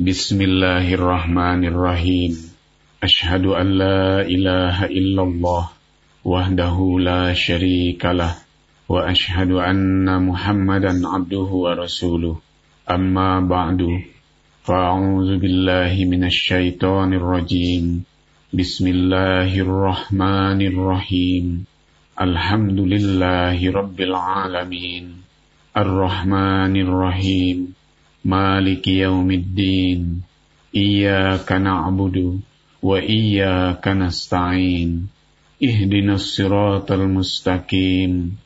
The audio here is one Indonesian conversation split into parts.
Bismillahirrahmanirrahim. Ashadu an ilaha illallah wahdahu la syarikalah wa ashadu anna muhammadan abduhu wa rasuluh amma ba'du fa'a'udhu billahi minas syaitanir rajim. Bismillahirrahmanirrahim. Alhamdulillahi alamin. Alrahmanirrahim. مالك يوم الدين إياك نعبد وإياك نستعين اهدنا الصراط المستقيم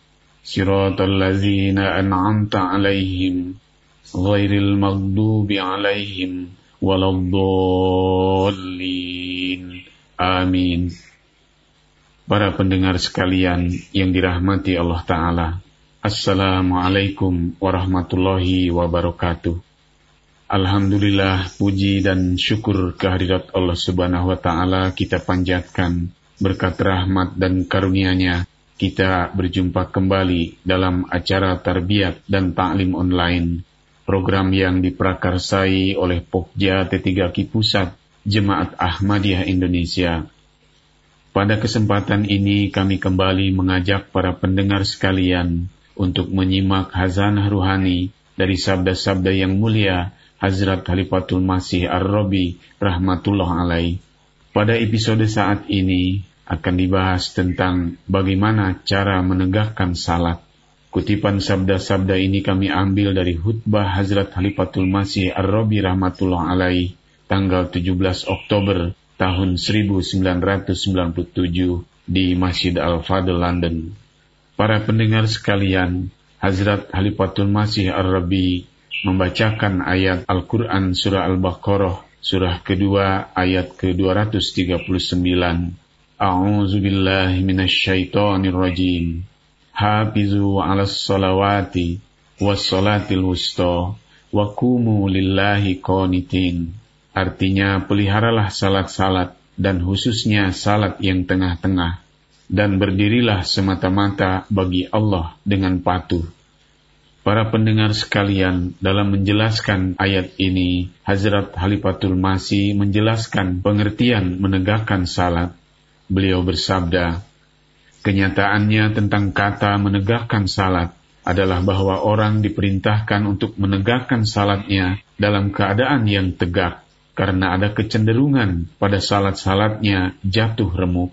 صراط الذين أنعمت عليهم غير المغضوب عليهم ولا الضالين آمين Para pendengar sekalian yang dirahmati Allah Ta'ala, Assalamualaikum warahmatullahi wabarakatuh. Alhamdulillah puji dan syukur kehadirat Allah Subhanahu wa taala. Kita panjatkan berkat rahmat dan karunia-Nya. Kita berjumpa kembali dalam acara tarbiyat dan taklim online. Program yang diprakarsai oleh Pokja T3K Pusat Jemaat Ahmadiyah Indonesia. Pada kesempatan ini kami kembali mengajak para pendengar sekalian untuk menyimak hazanah ruhani dari sabda-sabda yang mulia Hazrat Khalifatul Masih Ar-Rabi rahmatullah alaih. Pada episode saat ini akan dibahas tentang bagaimana cara menegakkan salat. Kutipan sabda-sabda ini kami ambil dari khutbah Hazrat Khalifatul Masih Ar-Rabi rahmatullah alaih tanggal 17 Oktober tahun 1997 di Masjid Al-Fadl London. Para pendengar sekalian, Hazrat Halifatul Masih Ar-Rabi membacakan ayat Al-Quran Surah Al-Baqarah, surah kedua ayat ke-239. A'udzu billahi minasyaitonir rajim. Hafizu 'alas salawati was salatil wusta wa qumu lillahi qanitin. Artinya peliharalah salat-salat dan khususnya salat yang tengah-tengah dan berdirilah semata-mata bagi Allah dengan patuh. Para pendengar sekalian, dalam menjelaskan ayat ini, Hazrat Halifatul Masih menjelaskan pengertian menegakkan salat. Beliau bersabda, kenyataannya tentang kata menegakkan salat adalah bahwa orang diperintahkan untuk menegakkan salatnya dalam keadaan yang tegak karena ada kecenderungan pada salat-salatnya jatuh remuk.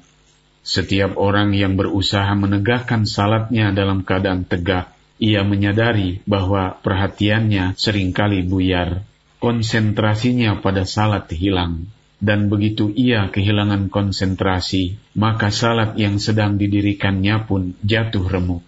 Setiap orang yang berusaha menegakkan salatnya dalam keadaan tegak, ia menyadari bahwa perhatiannya sering kali buyar, konsentrasinya pada salat hilang, dan begitu ia kehilangan konsentrasi, maka salat yang sedang didirikannya pun jatuh remuk.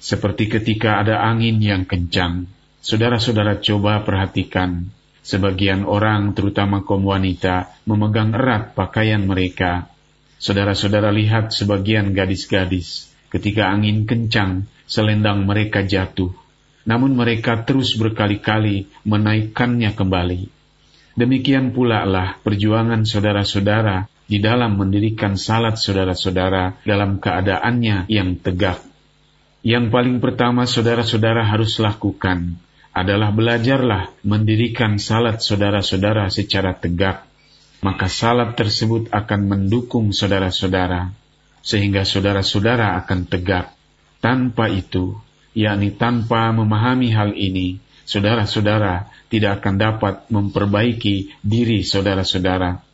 Seperti ketika ada angin yang kencang, saudara-saudara coba perhatikan. Sebagian orang, terutama kaum wanita, memegang erat pakaian mereka. Saudara-saudara lihat sebagian gadis-gadis, ketika angin kencang, selendang mereka jatuh. Namun mereka terus berkali-kali menaikkannya kembali. Demikian pula lah perjuangan saudara-saudara di dalam mendirikan salat saudara-saudara dalam keadaannya yang tegak. Yang paling pertama saudara-saudara harus lakukan adalah belajarlah mendirikan salat saudara-saudara secara tegak, maka salat tersebut akan mendukung saudara-saudara, sehingga saudara-saudara akan tegak. Tanpa itu, yakni tanpa memahami hal ini, saudara-saudara tidak akan dapat memperbaiki diri saudara-saudara.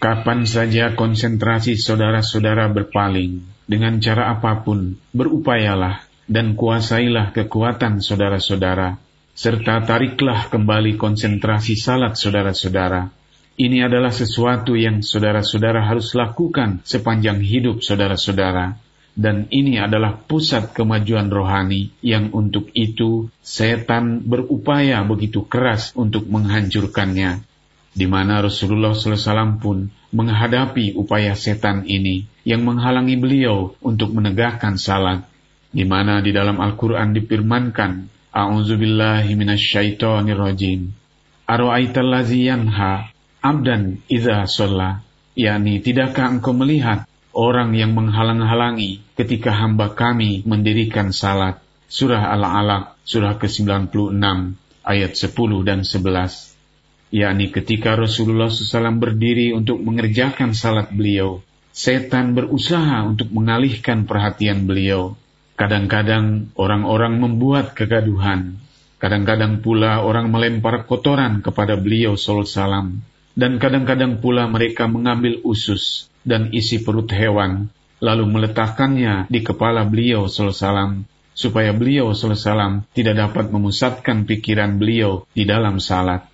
Kapan saja konsentrasi saudara-saudara berpaling, dengan cara apa pun, berupayalah dan kuasailah kekuatan saudara-saudara, serta tariklah kembali konsentrasi salat saudara-saudara. Ini adalah sesuatu yang saudara-saudara harus lakukan sepanjang hidup saudara-saudara. Dan ini adalah pusat kemajuan rohani yang untuk itu setan berupaya begitu keras untuk menghancurkannya. Di mana Rasulullah SAW pun menghadapi upaya setan ini yang menghalangi beliau untuk menegakkan salat di mana di dalam Al-Quran difirmankan, A'udzubillahi minasyaitonir rajim. Aro'aital lazi yanha abdan iza sholla. yakni tidakkah engkau melihat orang yang menghalang-halangi ketika hamba kami mendirikan salat. Surah Al-Alaq, surah ke-96, ayat 10 dan 11. yakni ketika Rasulullah SAW berdiri untuk mengerjakan salat beliau, setan berusaha untuk mengalihkan perhatian beliau. Kadang-kadang orang-orang membuat kegaduhan. Kadang-kadang pula orang melempar kotoran kepada beliau SAW. Dan kadang-kadang pula mereka mengambil usus dan isi perut hewan, lalu meletakkannya di kepala beliau SAW, supaya beliau SAW tidak dapat memusatkan pikiran beliau di dalam salat.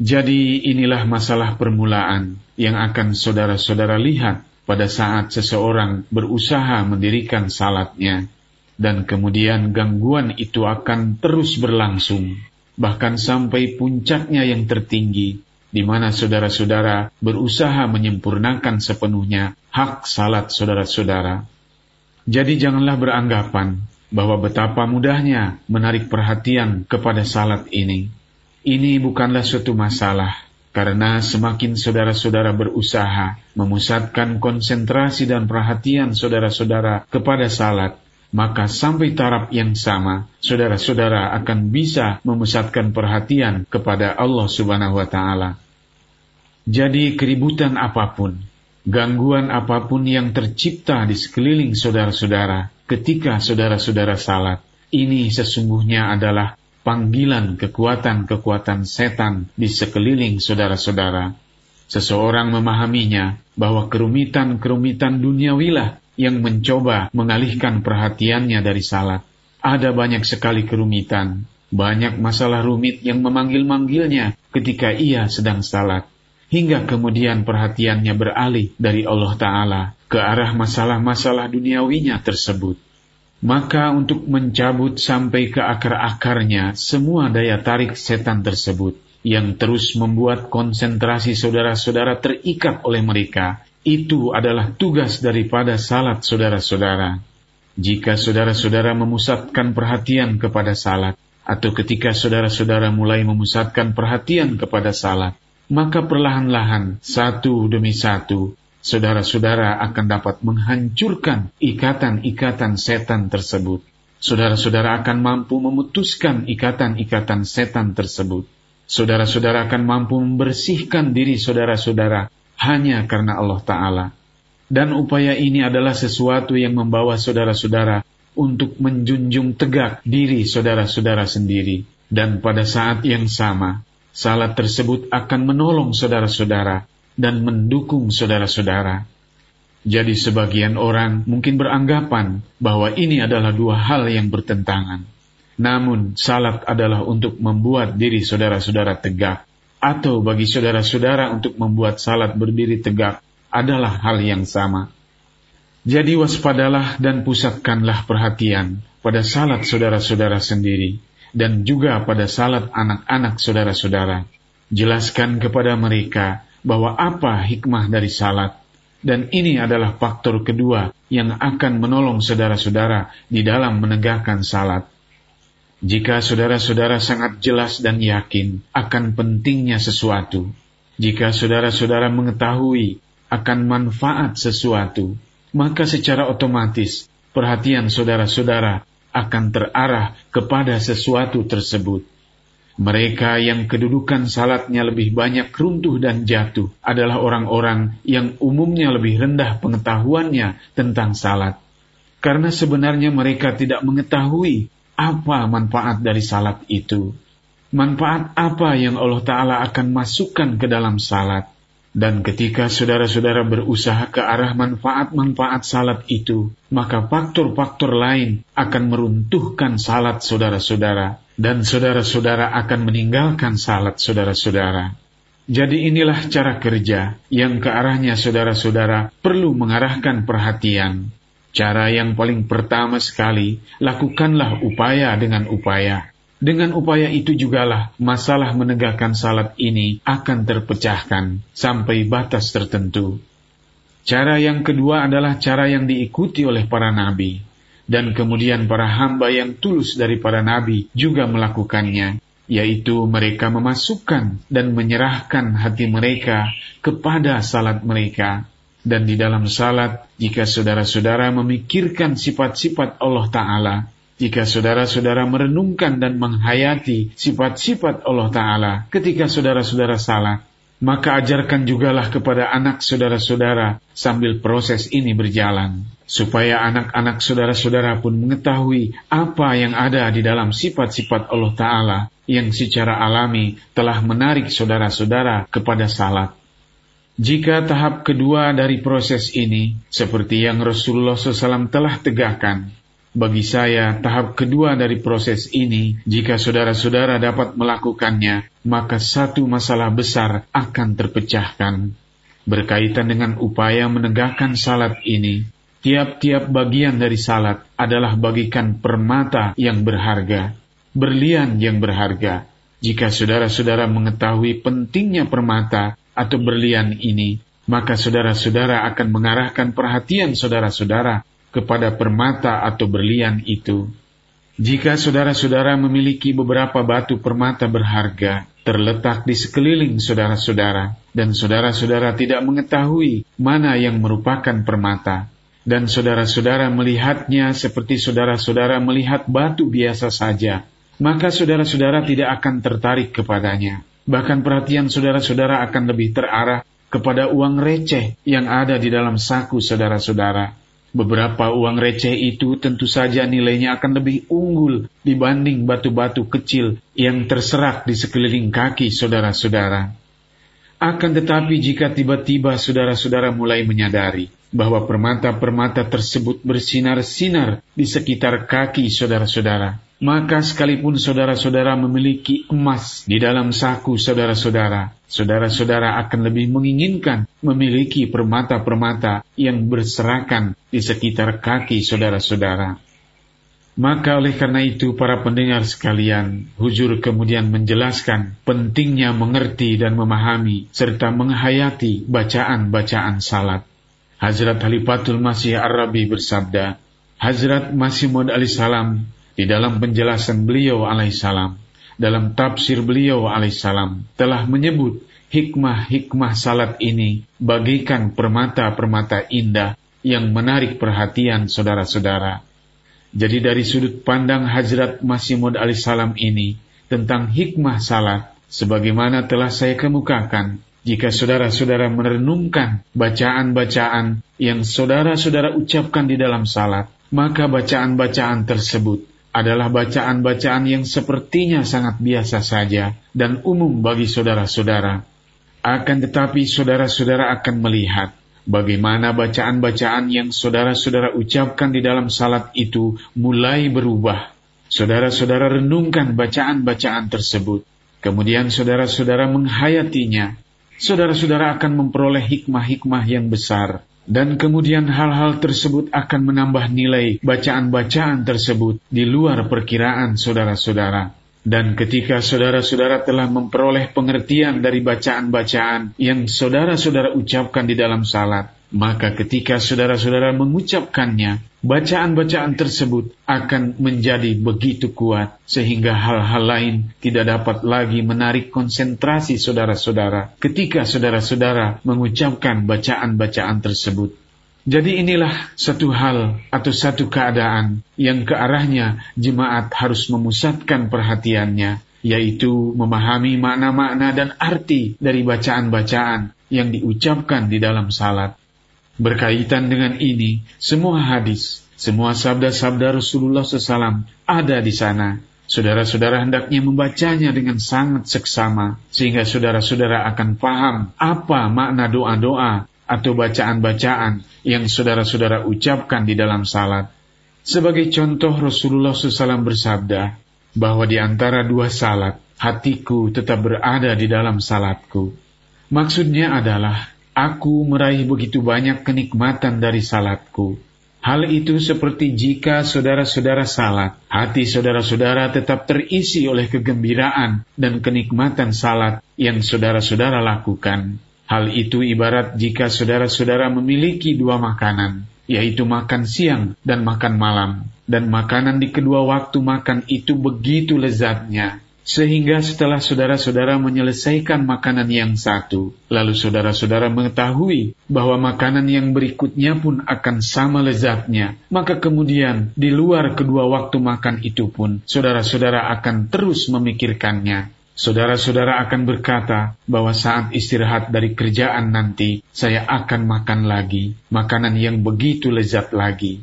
Jadi inilah masalah permulaan yang akan saudara-saudara lihat pada saat seseorang berusaha mendirikan salatnya dan kemudian gangguan itu akan terus berlangsung, bahkan sampai puncaknya yang tertinggi, di mana saudara-saudara berusaha menyempurnakan sepenuhnya hak salat saudara-saudara. Jadi janganlah beranggapan bahwa betapa mudahnya menarik perhatian kepada salat ini. Ini bukanlah suatu masalah, karena semakin saudara-saudara berusaha memusatkan konsentrasi dan perhatian saudara-saudara kepada salat, maka sampai taraf yang sama, saudara-saudara akan bisa memusatkan perhatian kepada Allah Subhanahu wa Ta'ala. Jadi, keributan apa pun, gangguan apa pun yang tercipta di sekeliling saudara-saudara ketika saudara-saudara salat, ini sesungguhnya adalah panggilan kekuatan-kekuatan setan di sekeliling saudara-saudara. Seseorang memahaminya bahwa kerumitan-kerumitan duniawilah yang mencoba mengalihkan perhatiannya dari salat. Ada banyak sekali kerumitan, banyak masalah rumit yang memanggil-manggilnya ketika ia sedang salat. Hingga kemudian perhatiannya beralih dari Allah Ta'ala ke arah masalah-masalah duniawinya tersebut. Maka untuk mencabut sampai ke akar-akarnya semua daya tarik setan tersebut yang terus membuat konsentrasi saudara-saudara terikat oleh mereka itu adalah tugas daripada salat saudara-saudara. Jika saudara-saudara memusatkan perhatian kepada salat, atau ketika saudara-saudara mulai memusatkan perhatian kepada salat, maka perlahan-lahan satu demi satu saudara-saudara akan dapat menghancurkan ikatan-ikatan setan tersebut. Saudara-saudara akan mampu memutuskan ikatan-ikatan setan tersebut. Saudara-saudara akan mampu membersihkan diri saudara-saudara hanya karena Allah Ta'ala. Dan upaya ini adalah sesuatu yang membawa saudara-saudara untuk menjunjung tegak diri saudara-saudara sendiri. Dan pada saat yang sama, salat tersebut akan menolong saudara-saudara dan mendukung saudara-saudara. Jadi sebagian orang mungkin beranggapan bahwa ini adalah dua hal yang bertentangan. Namun salat adalah untuk membuat diri saudara-saudara tegak atau bagi saudara-saudara untuk membuat salat berdiri tegak adalah hal yang sama. Jadi waspadalah dan pusatkanlah perhatian pada salat saudara-saudara sendiri dan juga pada salat anak-anak saudara-saudara. Jelaskan kepada mereka bahwa apa hikmah dari salat dan ini adalah faktor kedua yang akan menolong saudara-saudara di dalam menegakkan salat. Jika saudara-saudara sangat jelas dan yakin akan pentingnya sesuatu, jika saudara-saudara mengetahui akan manfaat sesuatu, maka secara otomatis perhatian saudara-saudara akan terarah kepada sesuatu tersebut. Mereka yang kedudukan salatnya lebih banyak runtuh dan jatuh adalah orang-orang yang umumnya lebih rendah pengetahuannya tentang salat. Karena sebenarnya mereka tidak mengetahui apa manfaat dari salat itu? Manfaat apa yang Allah Ta'ala akan masukkan ke dalam salat? Dan ketika saudara-saudara berusaha ke arah manfaat-manfaat salat itu, maka faktor-faktor lain akan meruntuhkan salat saudara-saudara, dan saudara-saudara akan meninggalkan salat saudara-saudara. Jadi inilah cara kerja yang ke arahnya saudara-saudara perlu mengarahkan perhatian Cara yang paling pertama sekali, lakukanlah upaya dengan upaya. Dengan upaya itu jugalah masalah menegakkan salat ini akan terpecahkan sampai batas tertentu. Cara yang kedua adalah cara yang diikuti oleh para nabi. Dan kemudian para hamba yang tulus dari para nabi juga melakukannya, yaitu mereka memasukkan dan menyerahkan hati mereka kepada salat mereka dan di dalam salat, jika saudara-saudara memikirkan sifat-sifat Allah Ta'ala, jika saudara-saudara merenungkan dan menghayati sifat-sifat Allah Ta'ala ketika saudara-saudara salah, maka ajarkan jugalah kepada anak saudara-saudara sambil proses ini berjalan, supaya anak-anak saudara-saudara pun mengetahui apa yang ada di dalam sifat-sifat Allah Ta'ala yang secara alami telah menarik saudara-saudara kepada salat. Jika tahap kedua dari proses ini, seperti yang Rasulullah SAW telah tegakkan, bagi saya, tahap kedua dari proses ini, jika saudara-saudara dapat melakukannya, maka satu masalah besar akan terpecahkan. Berkaitan dengan upaya menegakkan salat ini, tiap-tiap bagian dari salat adalah bagikan permata yang berharga, berlian yang berharga. Jika saudara-saudara mengetahui pentingnya permata atau berlian ini, maka saudara-saudara akan mengarahkan perhatian saudara-saudara kepada permata atau berlian itu. Jika saudara-saudara memiliki beberapa batu permata berharga terletak di sekeliling saudara-saudara, dan saudara-saudara tidak mengetahui mana yang merupakan permata, dan saudara-saudara melihatnya seperti saudara-saudara melihat batu biasa saja, maka saudara-saudara tidak akan tertarik kepadanya. Bahkan perhatian saudara-saudara akan lebih terarah kepada uang receh yang ada di dalam saku saudara-saudara Beberapa uang receh itu tentu saja nilainya akan lebih unggul dibanding batu-batu kecil yang terserak di sekeliling kaki saudara-saudara. Akan tetapi jika tiba-tiba saudara-saudara mulai menyadari bahwa permata-permata tersebut bersinar-sinar di sekitar kaki saudara-saudara, maka sekalipun saudara-saudara memiliki emas di dalam saku saudara-saudara, saudara-saudara akan lebih menginginkan memiliki permata-permata yang berserakan di sekitar kaki saudara-saudara. Maka oleh karena itu para pendengar sekalian, Hujur kemudian menjelaskan pentingnya mengerti dan memahami serta menghayati bacaan-bacaan salat. Hazrat Halifatul Masih Ar-Rabi bersabda, Hazrat Masih Maud salam di dalam penjelasan beliau alaihissalam, dalam tafsir beliau alaihissalam, telah menyebut hikmah-hikmah salat ini bagikan permata-permata indah yang menarik perhatian saudara-saudara. Jadi dari sudut pandang Hazrat Masih Maud alaihissalam ini tentang hikmah salat, sebagaimana telah saya kemukakan, jika saudara-saudara merenungkan bacaan-bacaan yang saudara-saudara ucapkan di dalam salat, maka bacaan-bacaan tersebut adalah bacaan-bacaan yang sepertinya sangat biasa saja dan umum bagi saudara-saudara. Akan tetapi saudara-saudara akan melihat bagaimana bacaan-bacaan yang saudara-saudara ucapkan di dalam salat itu mulai berubah. Saudara-saudara renungkan bacaan-bacaan tersebut. Kemudian saudara-saudara menghayatinya. Saudara-saudara akan memperoleh hikmah-hikmah yang besar dan kemudian hal-hal tersebut akan menambah nilai bacaan-bacaan tersebut di luar perkiraan saudara-saudara. Dan ketika saudara-saudara telah memperoleh pengertian dari bacaan-bacaan yang saudara-saudara ucapkan di dalam salat, maka ketika saudara-saudara mengucapkannya, bacaan-bacaan tersebut akan menjadi begitu kuat sehingga hal-hal lain tidak dapat lagi menarik konsentrasi saudara-saudara ketika saudara-saudara mengucapkan bacaan-bacaan tersebut. Jadi inilah satu hal atau satu keadaan yang ke arahnya jemaat harus memusatkan perhatiannya, yaitu memahami makna-makna dan arti dari bacaan-bacaan yang diucapkan di dalam salat. Berkaitan dengan ini, semua hadis, semua sabda-sabda Rasulullah SAW ada di sana. Saudara-saudara hendaknya membacanya dengan sangat seksama, sehingga saudara-saudara akan paham apa makna doa-doa atau bacaan-bacaan yang saudara-saudara ucapkan di dalam salat. Sebagai contoh Rasulullah SAW bersabda bahwa di antara dua salat, hatiku tetap berada di dalam salatku. Maksudnya adalah Aku meraih begitu banyak kenikmatan dari salatku. Hal itu seperti jika saudara-saudara salat, hati saudara-saudara tetap terisi oleh kegembiraan dan kenikmatan salat yang saudara-saudara lakukan. Hal itu ibarat jika saudara-saudara memiliki dua makanan, yaitu makan siang dan makan malam, dan makanan di kedua waktu makan itu begitu lezatnya, Sehingga setelah saudara-saudara menyelesaikan makanan yang satu, lalu saudara-saudara mengetahui bahwa makanan yang berikutnya pun akan sama lezatnya, maka kemudian di luar kedua waktu makan itu pun, saudara-saudara akan terus memikirkannya. Saudara-saudara akan berkata bahwa saat istirahat dari kerjaan nanti, saya akan makan lagi, makanan yang begitu lezat lagi.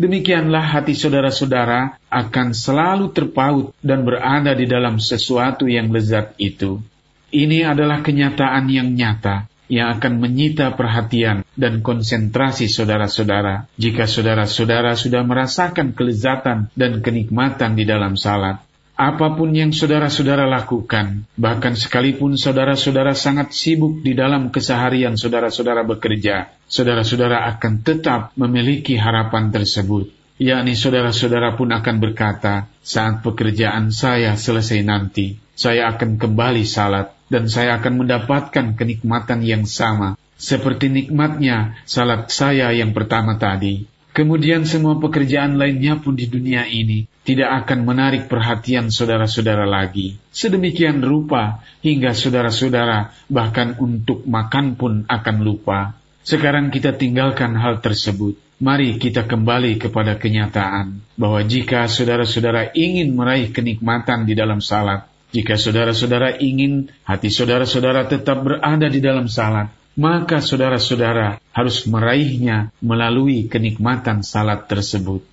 Demikianlah hati saudara-saudara akan selalu terpaut dan berada di dalam sesuatu yang lezat itu. Ini adalah kenyataan yang nyata yang akan menyita perhatian dan konsentrasi saudara-saudara jika saudara-saudara sudah merasakan kelezatan dan kenikmatan di dalam salat apa pun yang saudara-saudara lakukan, bahkan sekalipun saudara-saudara sangat sibuk di dalam keseharian saudara-saudara bekerja, saudara-saudara akan tetap memiliki harapan tersebut. Yakni saudara-saudara pun akan berkata, saat pekerjaan saya selesai nanti, saya akan kembali salat dan saya akan mendapatkan kenikmatan yang sama seperti nikmatnya salat saya yang pertama tadi. Kemudian semua pekerjaan lainnya pun di dunia ini tidak akan menarik perhatian saudara-saudara lagi. Sedemikian rupa hingga saudara-saudara bahkan untuk makan pun akan lupa. Sekarang kita tinggalkan hal tersebut. Mari kita kembali kepada kenyataan bahwa jika saudara-saudara ingin meraih kenikmatan di dalam salat, jika saudara-saudara ingin hati saudara-saudara tetap berada di dalam salat, maka saudara-saudara harus meraihnya melalui kenikmatan salat tersebut.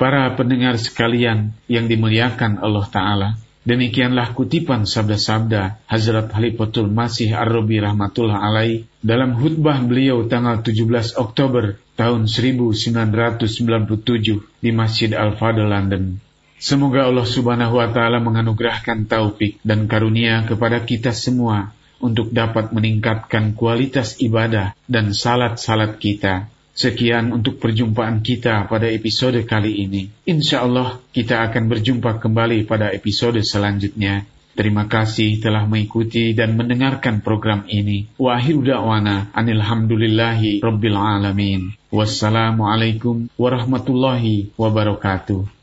Para pendengar sekalian yang dimuliakan Allah Ta'ala, demikianlah kutipan sabda-sabda Hazrat Halifatul Masih Ar-Rabi Rahmatullah Alaih dalam khutbah beliau tanggal 17 Oktober tahun 1997 di Masjid Al-Fadl London. Semoga Allah Subhanahu wa taala menganugerahkan taufik dan karunia kepada kita semua untuk dapat meningkatkan kualitas ibadah dan salat-salat kita. Sekian untuk perjumpaan kita pada episode kali ini. Insya Allah kita akan berjumpa kembali pada episode selanjutnya. Terima kasih telah mengikuti dan mendengarkan program ini. Wa akhiru da'wana anilhamdulillahi rabbil alamin. Wassalamualaikum warahmatullahi wabarakatuh.